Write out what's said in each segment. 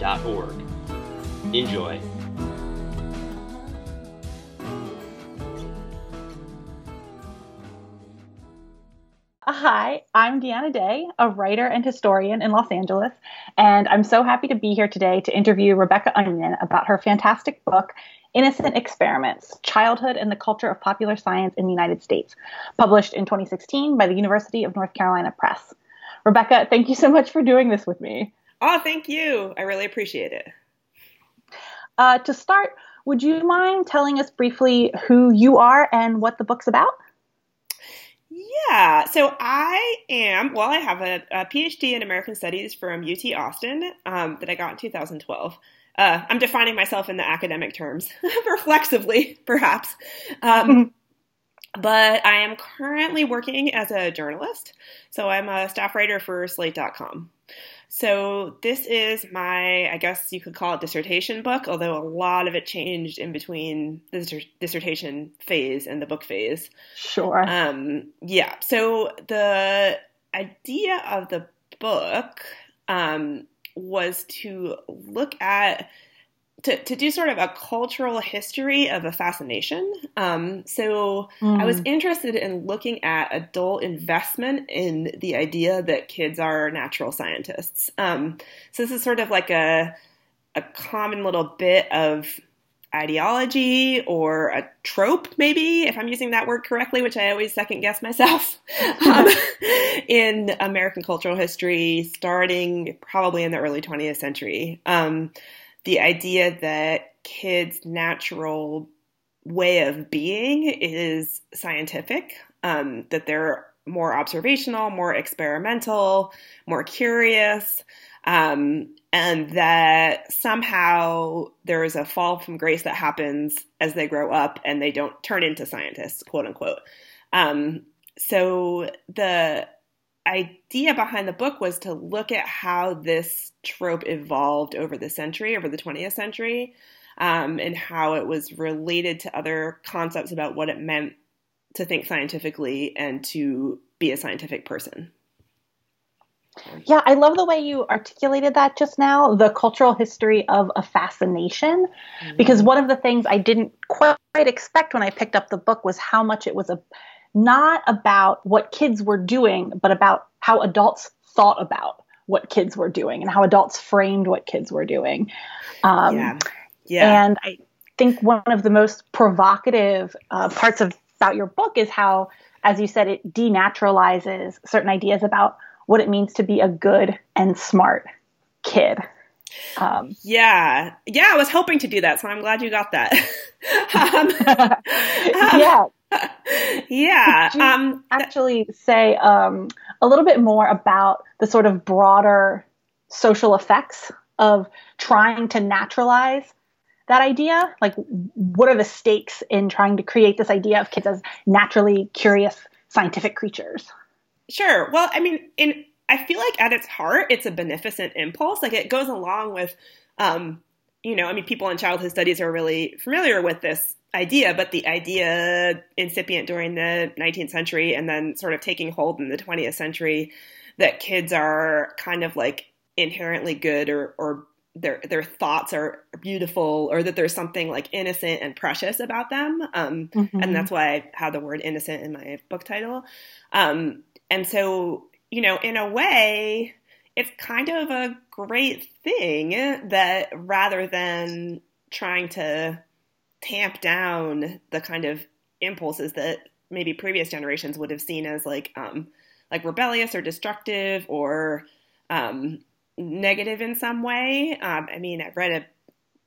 shcy.org. Enjoy. Hi, I'm Deanna Day, a writer and historian in Los Angeles, and I'm so happy to be here today to interview Rebecca Onion about her fantastic book, Innocent Experiments Childhood and the Culture of Popular Science in the United States, published in 2016 by the University of North Carolina Press. Rebecca, thank you so much for doing this with me. Oh, thank you. I really appreciate it. Uh, to start, would you mind telling us briefly who you are and what the book's about? Yeah, so I am, well, I have a, a PhD in American Studies from UT Austin um, that I got in 2012. Uh, I'm defining myself in the academic terms, reflexively, perhaps. Um, but I am currently working as a journalist. So I'm a staff writer for Slate.com. So this is my, I guess you could call it dissertation book, although a lot of it changed in between the dissertation phase and the book phase. Sure. Um, yeah. So the idea of the book um, was to look at to, to do sort of a cultural history of a fascination. Um, so mm. I was mm. interested in looking at adult investment in the idea that kids are natural scientists. Um, so this is sort of like a, a common little bit of ideology or a trope, maybe, if I'm using that word correctly, which I always second guess myself, um, in American cultural history, starting probably in the early 20th century. Um, the idea that kids' natural way of being is scientific, um, that they're more observational, more experimental, more curious, um, and that somehow there is a fall from grace that happens as they grow up and they don't turn into scientists, quote unquote. Um, so the idea behind the book was to look at how this trope evolved over the century, over the 20th century, um, and how it was related to other concepts about what it meant to think scientifically and to be a scientific person. Yeah, I love the way you articulated that just now the cultural history of a fascination. Mm-hmm. Because one of the things I didn't quite expect when I picked up the book was how much it was a not about what kids were doing, but about how adults thought about what kids were doing and how adults framed what kids were doing. Um, yeah. yeah. And I think one of the most provocative uh, parts of about your book is how, as you said, it denaturalizes certain ideas about what it means to be a good and smart kid. Um, yeah, yeah, I was hoping to do that, so I'm glad you got that. um, yeah, yeah. Um, actually, say um, a little bit more about the sort of broader social effects of trying to naturalize that idea? Like, what are the stakes in trying to create this idea of kids as naturally curious scientific creatures? Sure. Well, I mean, in I feel like at its heart, it's a beneficent impulse. Like it goes along with, um, you know, I mean, people in childhood studies are really familiar with this idea, but the idea incipient during the 19th century and then sort of taking hold in the 20th century that kids are kind of like inherently good or, or their their thoughts are beautiful or that there's something like innocent and precious about them um, mm-hmm. and that's why i had the word innocent in my book title um, and so you know in a way it's kind of a great thing that rather than trying to tamp down the kind of impulses that maybe previous generations would have seen as like um, like rebellious or destructive or um, negative in some way. Um, I mean, I read a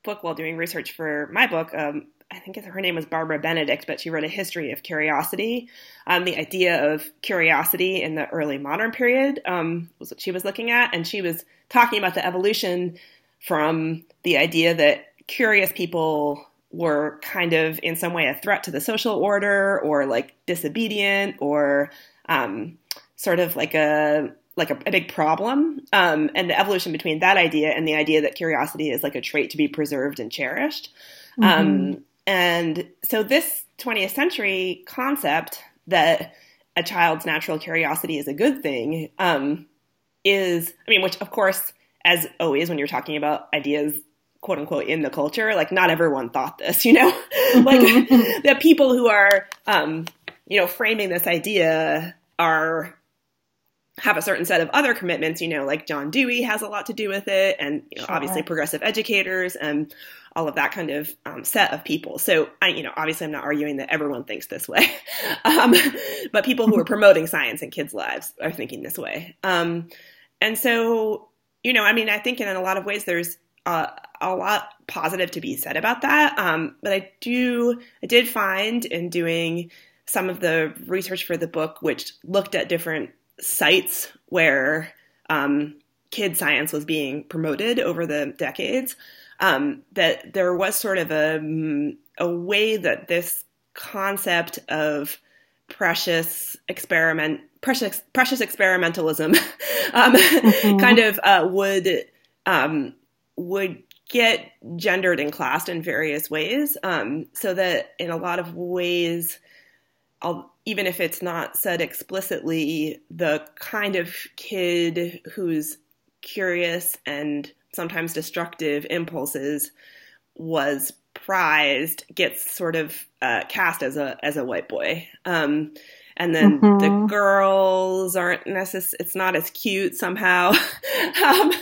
book while doing research for my book. Um, I think her name was Barbara Benedict, but she wrote a history of curiosity. Um, the idea of curiosity in the early modern period um, was what she was looking at, and she was talking about the evolution from the idea that curious people were kind of in some way a threat to the social order or like disobedient or um, sort of like a like a, a big problem um, and the evolution between that idea and the idea that curiosity is like a trait to be preserved and cherished mm-hmm. um, and so this 20th century concept that a child's natural curiosity is a good thing um, is i mean which of course as always when you're talking about ideas quote unquote in the culture like not everyone thought this you know like the people who are um, you know framing this idea are have a certain set of other commitments, you know, like John Dewey has a lot to do with it, and you know, sure. obviously progressive educators and all of that kind of um, set of people. So, I, you know, obviously, I'm not arguing that everyone thinks this way, um, but people who are promoting science in kids' lives are thinking this way. Um, and so, you know, I mean, I think in a lot of ways there's uh, a lot positive to be said about that. Um, but I do, I did find in doing some of the research for the book, which looked at different sites where um, kid science was being promoted over the decades, um, that there was sort of a, mm, a way that this concept of precious experiment precious precious experimentalism um, mm-hmm. kind of uh, would um, would get gendered and classed in various ways um, so that in a lot of ways I'll, even if it's not said explicitly, the kind of kid who's curious and sometimes destructive impulses was prized gets sort of uh, cast as a as a white boy. Um, and then mm-hmm. the girls aren't necessarily it's not as cute somehow um,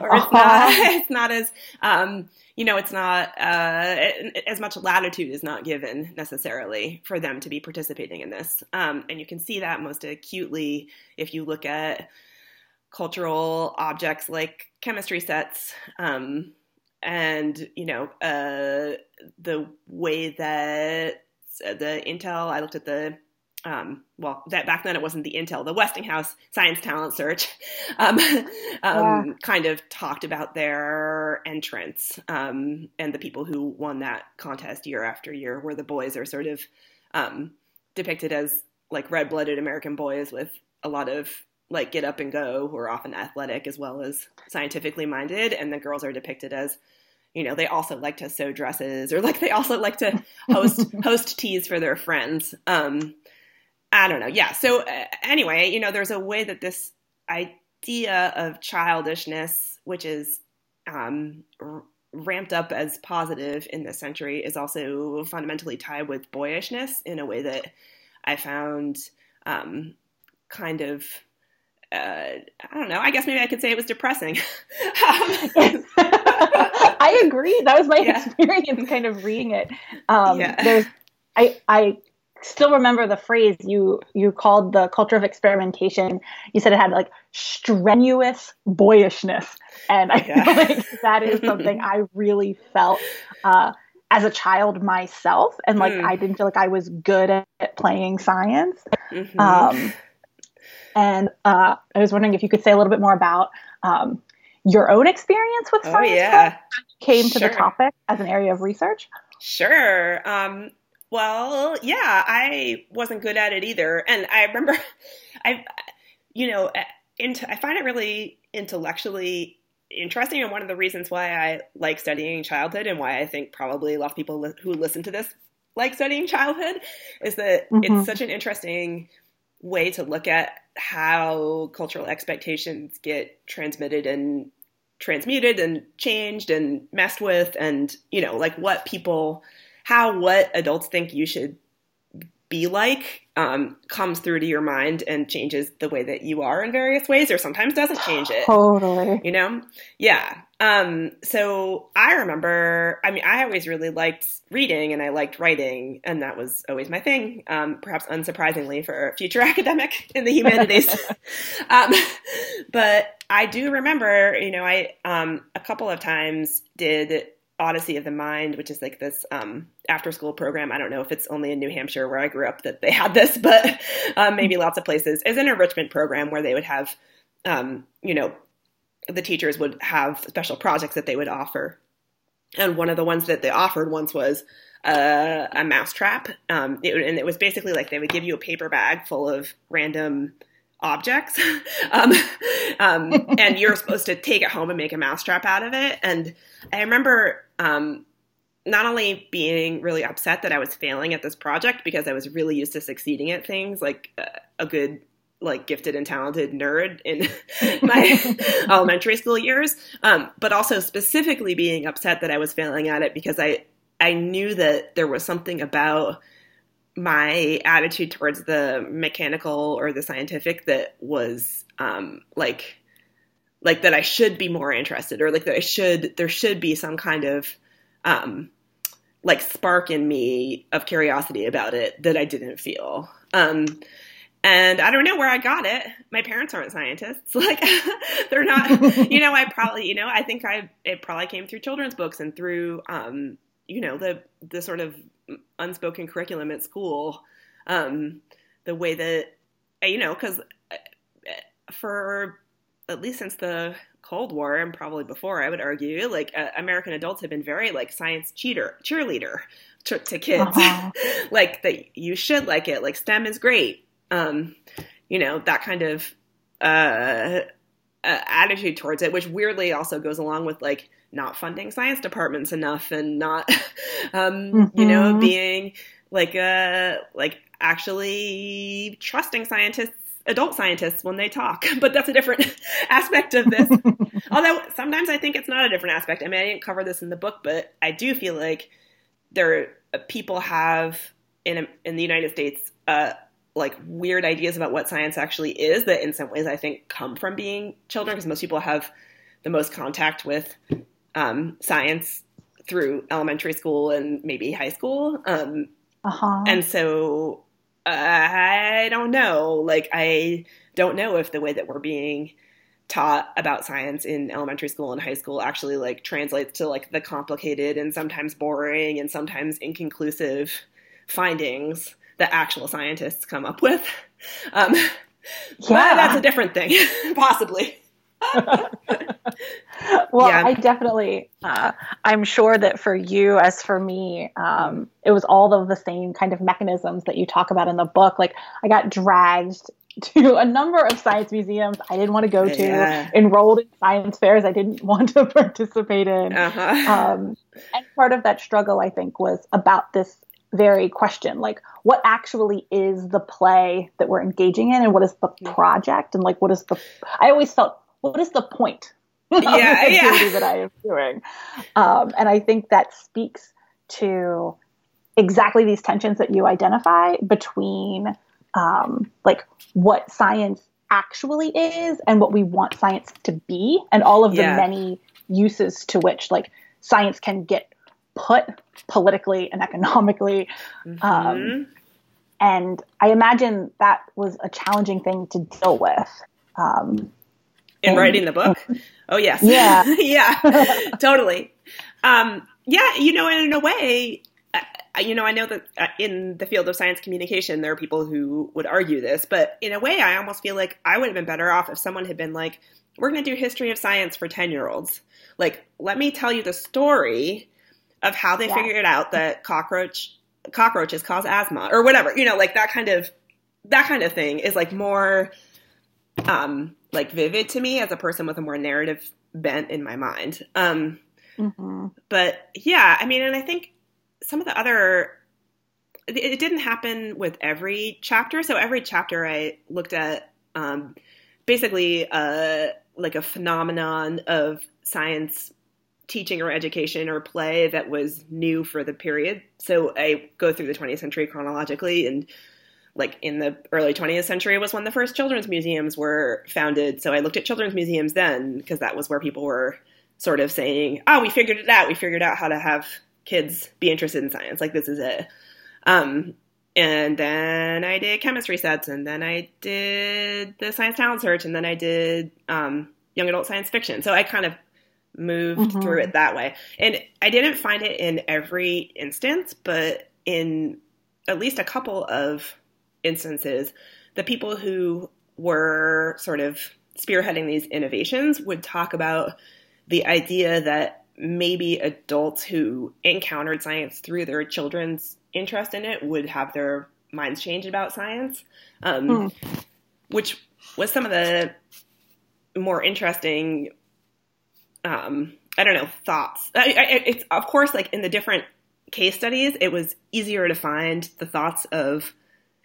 or it's uh-huh. not it's not as um, you know, it's not uh, as much latitude is not given necessarily for them to be participating in this. Um, and you can see that most acutely if you look at cultural objects like chemistry sets. Um, and you know uh, the way that the Intel. I looked at the um, well, that back then it wasn't the Intel, the Westinghouse Science Talent Search, um, um, yeah. kind of talked about their entrance um, and the people who won that contest year after year, where the boys are sort of um, depicted as like red blooded American boys with a lot of like get up and go, who are often athletic as well as scientifically minded, and the girls are depicted as you know they also like to sew dresses or like they also like to host host teas for their friends um, I don't know. Yeah. So uh, anyway, you know, there's a way that this idea of childishness, which is um, r- ramped up as positive in this century, is also fundamentally tied with boyishness in a way that I found um, kind of. Uh, I don't know. I guess maybe I could say it was depressing. I agree. That was my yeah. experience, kind of reading it. Um, yeah. There's, I, I still remember the phrase you you called the culture of experimentation. You said it had like strenuous boyishness, and I yeah. feel like that is something I really felt uh, as a child myself, and like mm. I didn't feel like I was good at playing science. Mm-hmm. Um, and uh, I was wondering if you could say a little bit more about um, your own experience with oh, science. Oh, yeah. Came sure. to the topic as an area of research. Sure. Um, well, yeah, I wasn't good at it either, and I remember, I, you know, into, I find it really intellectually interesting, and one of the reasons why I like studying childhood, and why I think probably a lot of people li- who listen to this like studying childhood, is that mm-hmm. it's such an interesting way to look at how cultural expectations get transmitted and transmuted and changed and messed with, and you know, like what people how what adults think you should be like um, comes through to your mind and changes the way that you are in various ways, or sometimes doesn't change it. Totally. You know? Yeah. Um, so I remember, I mean, I always really liked reading and I liked writing, and that was always my thing, um, perhaps unsurprisingly for a future academic in the humanities. um, but I do remember, you know, I um, a couple of times did Odyssey of the Mind, which is like this um, after school program. I don't know if it's only in New Hampshire where I grew up that they had this, but um, maybe lots of places. Is an enrichment program where they would have, um, you know, the teachers would have special projects that they would offer. And one of the ones that they offered once was uh, a mousetrap. Um, it, and it was basically like they would give you a paper bag full of random objects. um, um, and you're supposed to take it home and make a mousetrap out of it. And I remember um, not only being really upset that I was failing at this project because I was really used to succeeding at things like uh, a good like gifted and talented nerd in my elementary school years, um, but also specifically being upset that I was failing at it because I I knew that there was something about my attitude towards the mechanical or the scientific that was um, like like that I should be more interested or like that I should there should be some kind of um, like spark in me of curiosity about it that I didn't feel. Um, and I don't know where I got it. My parents aren't scientists. Like they're not, you know, I probably, you know, I think I, it probably came through children's books and through, um, you know, the, the sort of unspoken curriculum at school. Um, the way that, you know, cause uh, for at least since the Cold War and probably before, I would argue, like uh, American adults have been very like science cheater, cheerleader to, to kids. Uh-huh. like that you should like it. Like STEM is great um, you know, that kind of uh, uh, attitude towards it, which weirdly also goes along with like not funding science departments enough and not, um, mm-hmm. you know, mm-hmm. being like uh like actually trusting scientists adult scientists when they talk but that's a different aspect of this although sometimes i think it's not a different aspect i mean i didn't cover this in the book but i do feel like there people have in in the united states uh, like weird ideas about what science actually is that in some ways I think come from being children because most people have the most contact with um, science through elementary school and maybe high school. Um, uh-huh. And so I don't know. Like, I don't know if the way that we're being taught about science in elementary school and high school actually like translates to like the complicated and sometimes boring and sometimes inconclusive findings that actual scientists come up with. Um, yeah. But that's a different thing, possibly. well, yeah. I definitely, uh, I'm sure that for you, as for me, um, it was all of the same kind of mechanisms that you talk about in the book. Like, I got dragged to a number of science museums I didn't want to go to, yeah. enrolled in science fairs I didn't want to participate in. Uh-huh. Um, and part of that struggle, I think, was about this very question like what actually is the play that we're engaging in and what is the project and like what is the i always felt what is the point yeah, yeah. that i am doing um, and i think that speaks to exactly these tensions that you identify between um, like what science actually is and what we want science to be and all of the yeah. many uses to which like science can get put politically and economically. Mm-hmm. Um, and I imagine that was a challenging thing to deal with. Um, in writing the book? Oh, yes. Yeah. yeah, totally. Um, yeah, you know, in a way, uh, you know, I know that uh, in the field of science communication, there are people who would argue this, but in a way, I almost feel like I would have been better off if someone had been like, we're going to do history of science for 10 year olds. Like, let me tell you the story of how they figured out that cockroach cockroaches cause asthma or whatever. You know, like that kind of that kind of thing is like more um like vivid to me as a person with a more narrative bent in my mind. Um mm-hmm. but yeah, I mean and I think some of the other it, it didn't happen with every chapter. So every chapter I looked at um basically uh like a phenomenon of science teaching or education or play that was new for the period. So I go through the 20th century chronologically and like in the early 20th century was when the first children's museums were founded. So I looked at children's museums then because that was where people were sort of saying, "Oh, we figured it out. We figured out how to have kids be interested in science. Like this is it." Um, and then I did chemistry sets, and then I did the science talent search, and then I did um, young adult science fiction. So I kind of moved mm-hmm. through it that way. And I didn't find it in every instance, but in at least a couple of instances, the people who were sort of spearheading these innovations would talk about the idea that maybe adults who encountered science through their children's interest in it would have their minds changed about science, um, hmm. which was some of the more interesting, um, I don't know, thoughts. I, I, it's of course like in the different case studies, it was easier to find the thoughts of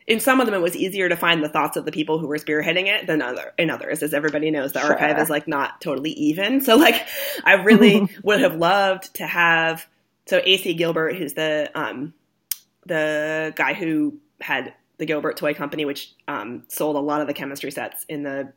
in some of them it was easier to find the thoughts of the people who were spearheading it than other in others as everybody knows the sure. archive is like not totally even so like i really would have loved to have so ac gilbert who's the um the guy who had the gilbert toy company which um, sold a lot of the chemistry sets in the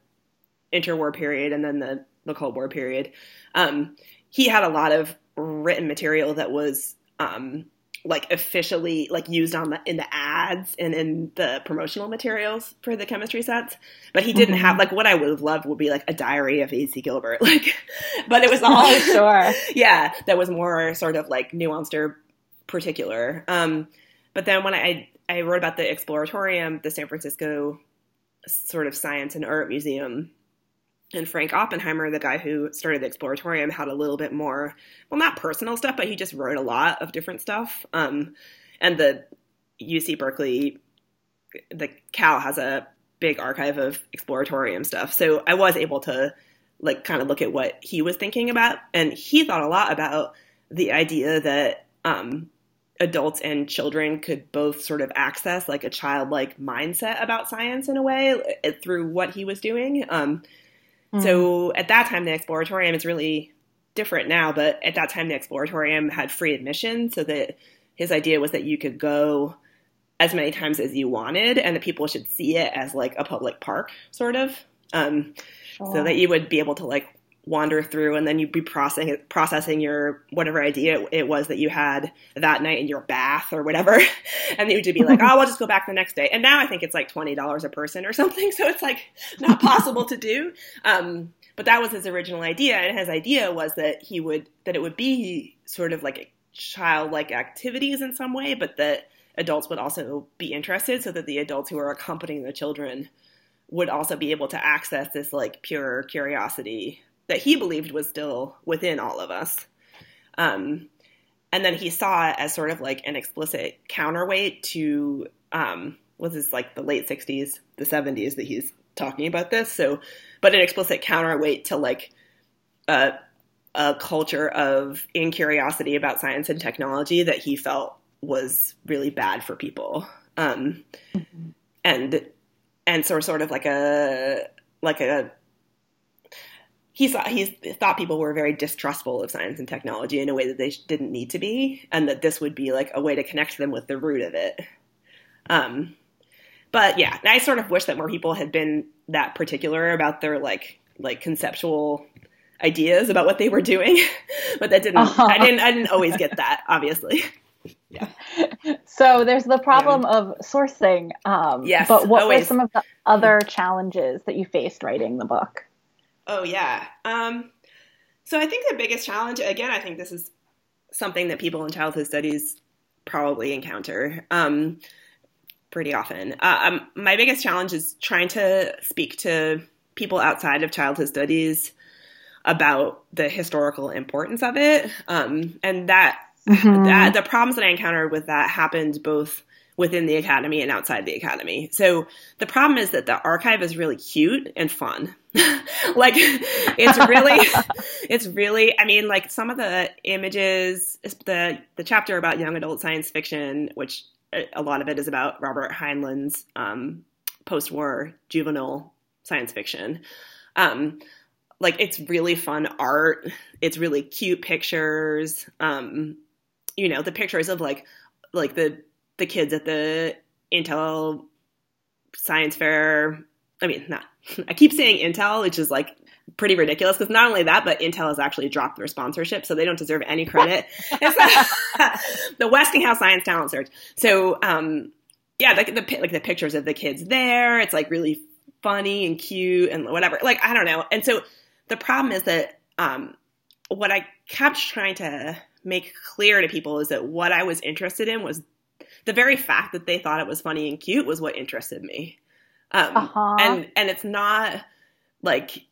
interwar period and then the the cold war period um, he had a lot of written material that was um, like officially like used on the in the ads and in the promotional materials for the chemistry sets. But he didn't mm-hmm. have like what i would have loved would be like a diary of ac gilbert. Like but it was all oh, sure. Yeah that was more sort of like nuanced or particular. Um but then when i i wrote about the exploratorium the san francisco sort of science and art museum and Frank Oppenheimer, the guy who started the Exploratorium, had a little bit more, well, not personal stuff, but he just wrote a lot of different stuff. Um, and the UC Berkeley, the Cal has a big archive of Exploratorium stuff. So I was able to like kind of look at what he was thinking about. And he thought a lot about the idea that um, adults and children could both sort of access like a childlike mindset about science in a way uh, through what he was doing. Um, Mm-hmm. So at that time, the Exploratorium is really different now, but at that time, the Exploratorium had free admission, so that his idea was that you could go as many times as you wanted, and that people should see it as like a public park, sort of, um, sure. so that you would be able to like wander through and then you'd be processing processing your whatever idea it was that you had that night in your bath or whatever. And you'd be like oh i'll just go back the next day. And now i think it's like $20 a person or something so it's like not possible to do. Um, but that was his original idea and his idea was that he would that it would be sort of like childlike activities in some way but that adults would also be interested so that the adults who are accompanying the children would also be able to access this like pure curiosity that he believed was still within all of us. Um, and then he saw it as sort of like an explicit counterweight to um, was this like the late 60s, the 70s that he's talking about this. So, but an explicit counterweight to like a, a culture of incuriosity about science and technology that he felt was really bad for people. Um, mm-hmm. and and so sort of like a like a he thought he thought people were very distrustful of science and technology in a way that they didn't need to be, and that this would be like a way to connect them with the root of it. Um, but yeah, I sort of wish that more people had been that particular about their like like conceptual ideas about what they were doing, but that didn't. Uh-huh. I didn't. I didn't always get that, obviously. Yeah. So there's the problem yeah. of sourcing. Um, yes. But what always. were some of the other challenges that you faced writing the book? Oh yeah. Um, so I think the biggest challenge, again, I think this is something that people in childhood studies probably encounter um, pretty often. Uh, um, my biggest challenge is trying to speak to people outside of childhood studies about the historical importance of it, um, and that, mm-hmm. that the problems that I encountered with that happened both within the academy and outside the academy. So the problem is that the archive is really cute and fun. like it's really it's really I mean like some of the images the the chapter about young adult science fiction which a lot of it is about Robert Heinlein's um, post-war juvenile science fiction. Um, like it's really fun art. It's really cute pictures. Um, you know, the pictures of like like the the kids at the Intel Science Fair. I mean, not. I keep saying Intel, which is like pretty ridiculous because not only that, but Intel has actually dropped their sponsorship, so they don't deserve any credit. the Westinghouse Science Talent Search. So, um, yeah, like the, like the pictures of the kids there, it's like really funny and cute and whatever. Like I don't know. And so the problem is that um, what I kept trying to make clear to people is that what I was interested in was the very fact that they thought it was funny and cute was what interested me. Um, uh-huh. And and it's not like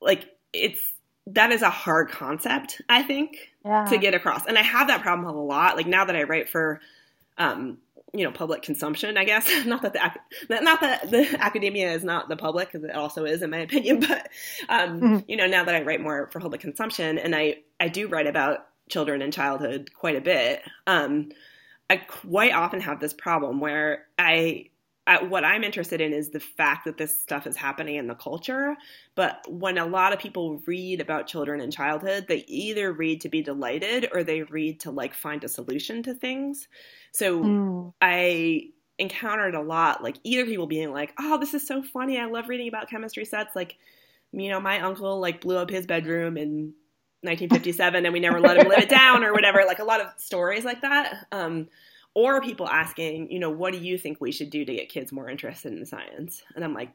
like it's that is a hard concept, I think, yeah. to get across. And I have that problem a lot. Like now that I write for, um, you know, public consumption, I guess. not that the not that the academia is not the public, because it also is, in my opinion. But um, mm-hmm. you know, now that I write more for public consumption, and I I do write about children and childhood quite a bit. Um, I quite often have this problem where I what I'm interested in is the fact that this stuff is happening in the culture. But when a lot of people read about children and childhood, they either read to be delighted or they read to like find a solution to things. So mm. I encountered a lot like either people being like, "Oh, this is so funny. I love reading about chemistry sets." Like, you know, my uncle like blew up his bedroom in 1957 and we never let him live it down or whatever. Like a lot of stories like that. Um, or people asking, you know, what do you think we should do to get kids more interested in science? And I'm like,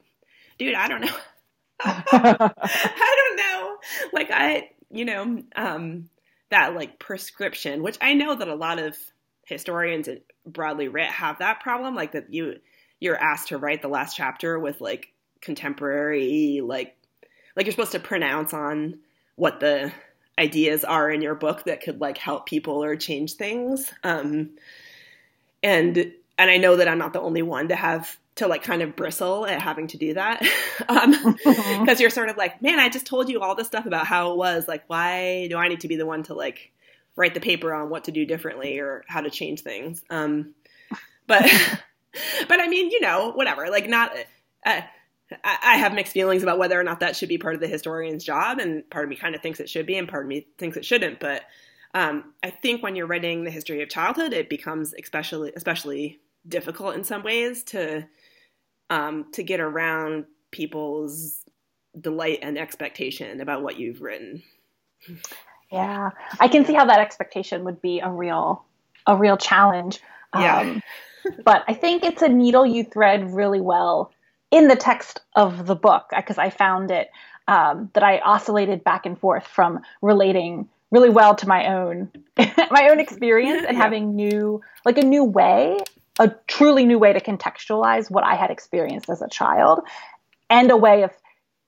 dude, I don't know. I don't know. Like I, you know, um, that like prescription, which I know that a lot of historians broadly writ have that problem, like that you you're asked to write the last chapter with like contemporary, like like you're supposed to pronounce on what the ideas are in your book that could like help people or change things. Um, and and I know that I'm not the only one to have to like kind of bristle at having to do that Um because um, you're sort of like, man, I just told you all this stuff about how it was. Like, why do I need to be the one to like write the paper on what to do differently or how to change things? Um, but but I mean, you know, whatever. Like, not. Uh, I have mixed feelings about whether or not that should be part of the historian's job, and part of me kind of thinks it should be, and part of me thinks it shouldn't. But um, I think when you're writing the history of childhood, it becomes especially especially difficult in some ways to um, to get around people's delight and expectation about what you've written. Yeah, I can see how that expectation would be a real a real challenge. Yeah. Um, but I think it's a needle you thread really well in the text of the book because I found it um, that I oscillated back and forth from relating really well to my own my own experience and yeah. having new like a new way a truly new way to contextualize what i had experienced as a child and a way of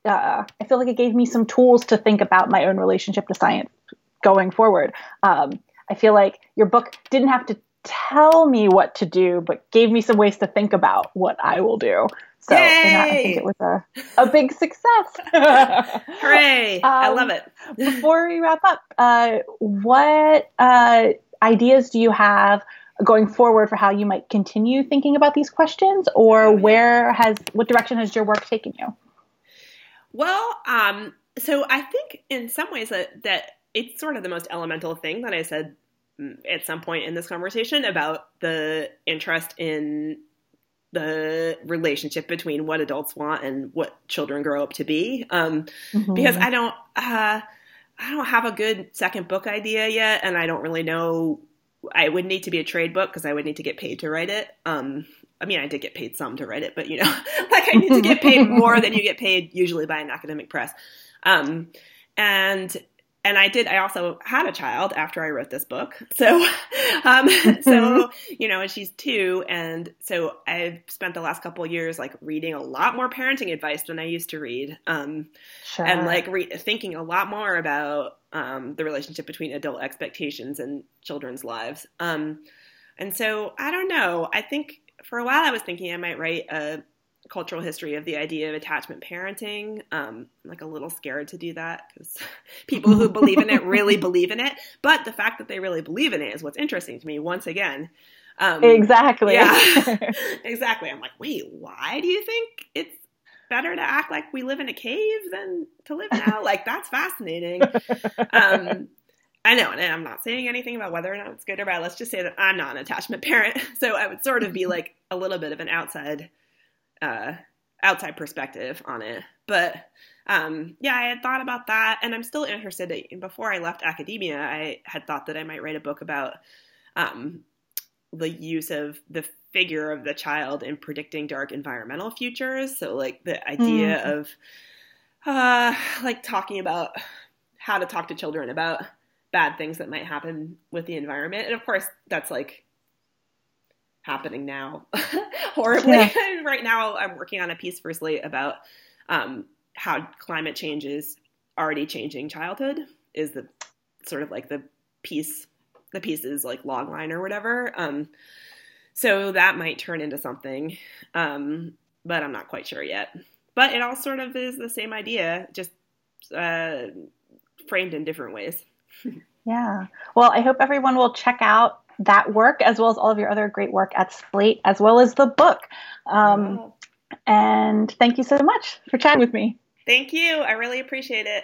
uh, i feel like it gave me some tools to think about my own relationship to science going forward um, i feel like your book didn't have to tell me what to do but gave me some ways to think about what i will do so I think it was a, a big success. Hooray! Um, I love it. before we wrap up, uh, what uh, ideas do you have going forward for how you might continue thinking about these questions, or oh, where has what direction has your work taken you? Well, um, so I think in some ways that that it's sort of the most elemental thing that I said mm, at some point in this conversation about the interest in the relationship between what adults want and what children grow up to be. Um, mm-hmm. Because I don't, uh, I don't have a good second book idea yet, and I don't really know. I would need to be a trade book because I would need to get paid to write it. Um, I mean, I did get paid some to write it, but you know, like I need to get paid more than you get paid usually by an academic press. Um, and and I did. I also had a child after I wrote this book, so um, so you know, and she's two, and so I've spent the last couple years like reading a lot more parenting advice than I used to read, um, sure. and like re- thinking a lot more about um, the relationship between adult expectations and children's lives. Um, and so I don't know. I think for a while I was thinking I might write a cultural history of the idea of attachment parenting. Um, I'm like a little scared to do that because people who believe in it really believe in it. But the fact that they really believe in it is what's interesting to me. Once again, um, exactly. Yeah, exactly. I'm like, wait, why do you think it's better to act like we live in a cave than to live now? like that's fascinating. Um, I know, and I'm not saying anything about whether or not it's good or bad. Let's just say that I'm not an attachment parent, so I would sort of be like a little bit of an outside uh, outside perspective on it. But um, yeah, I had thought about that, and I'm still interested. In, before I left academia, I had thought that I might write a book about um, the use of the figure of the child in predicting dark environmental futures. So, like the idea mm. of uh, like talking about how to talk to children about bad things that might happen with the environment, and of course, that's like happening now horribly. Yeah. right now, I'm working on a piece for Slate about um, how climate change is already changing childhood is the sort of like the piece the pieces like log line or whatever. Um, so that might turn into something, um, but I'm not quite sure yet. But it all sort of is the same idea, just uh, framed in different ways. yeah. Well, I hope everyone will check out that work as well as all of your other great work at Slate, as well as the book. Um, wow. And thank you so much for chatting with me. Thank you. I really appreciate it.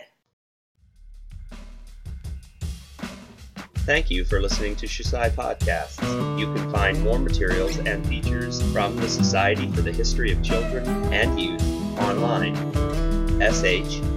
Thank you for listening to Shusai Podcasts. You can find more materials and features from the Society for the History of Children and Youth online, shcy.org.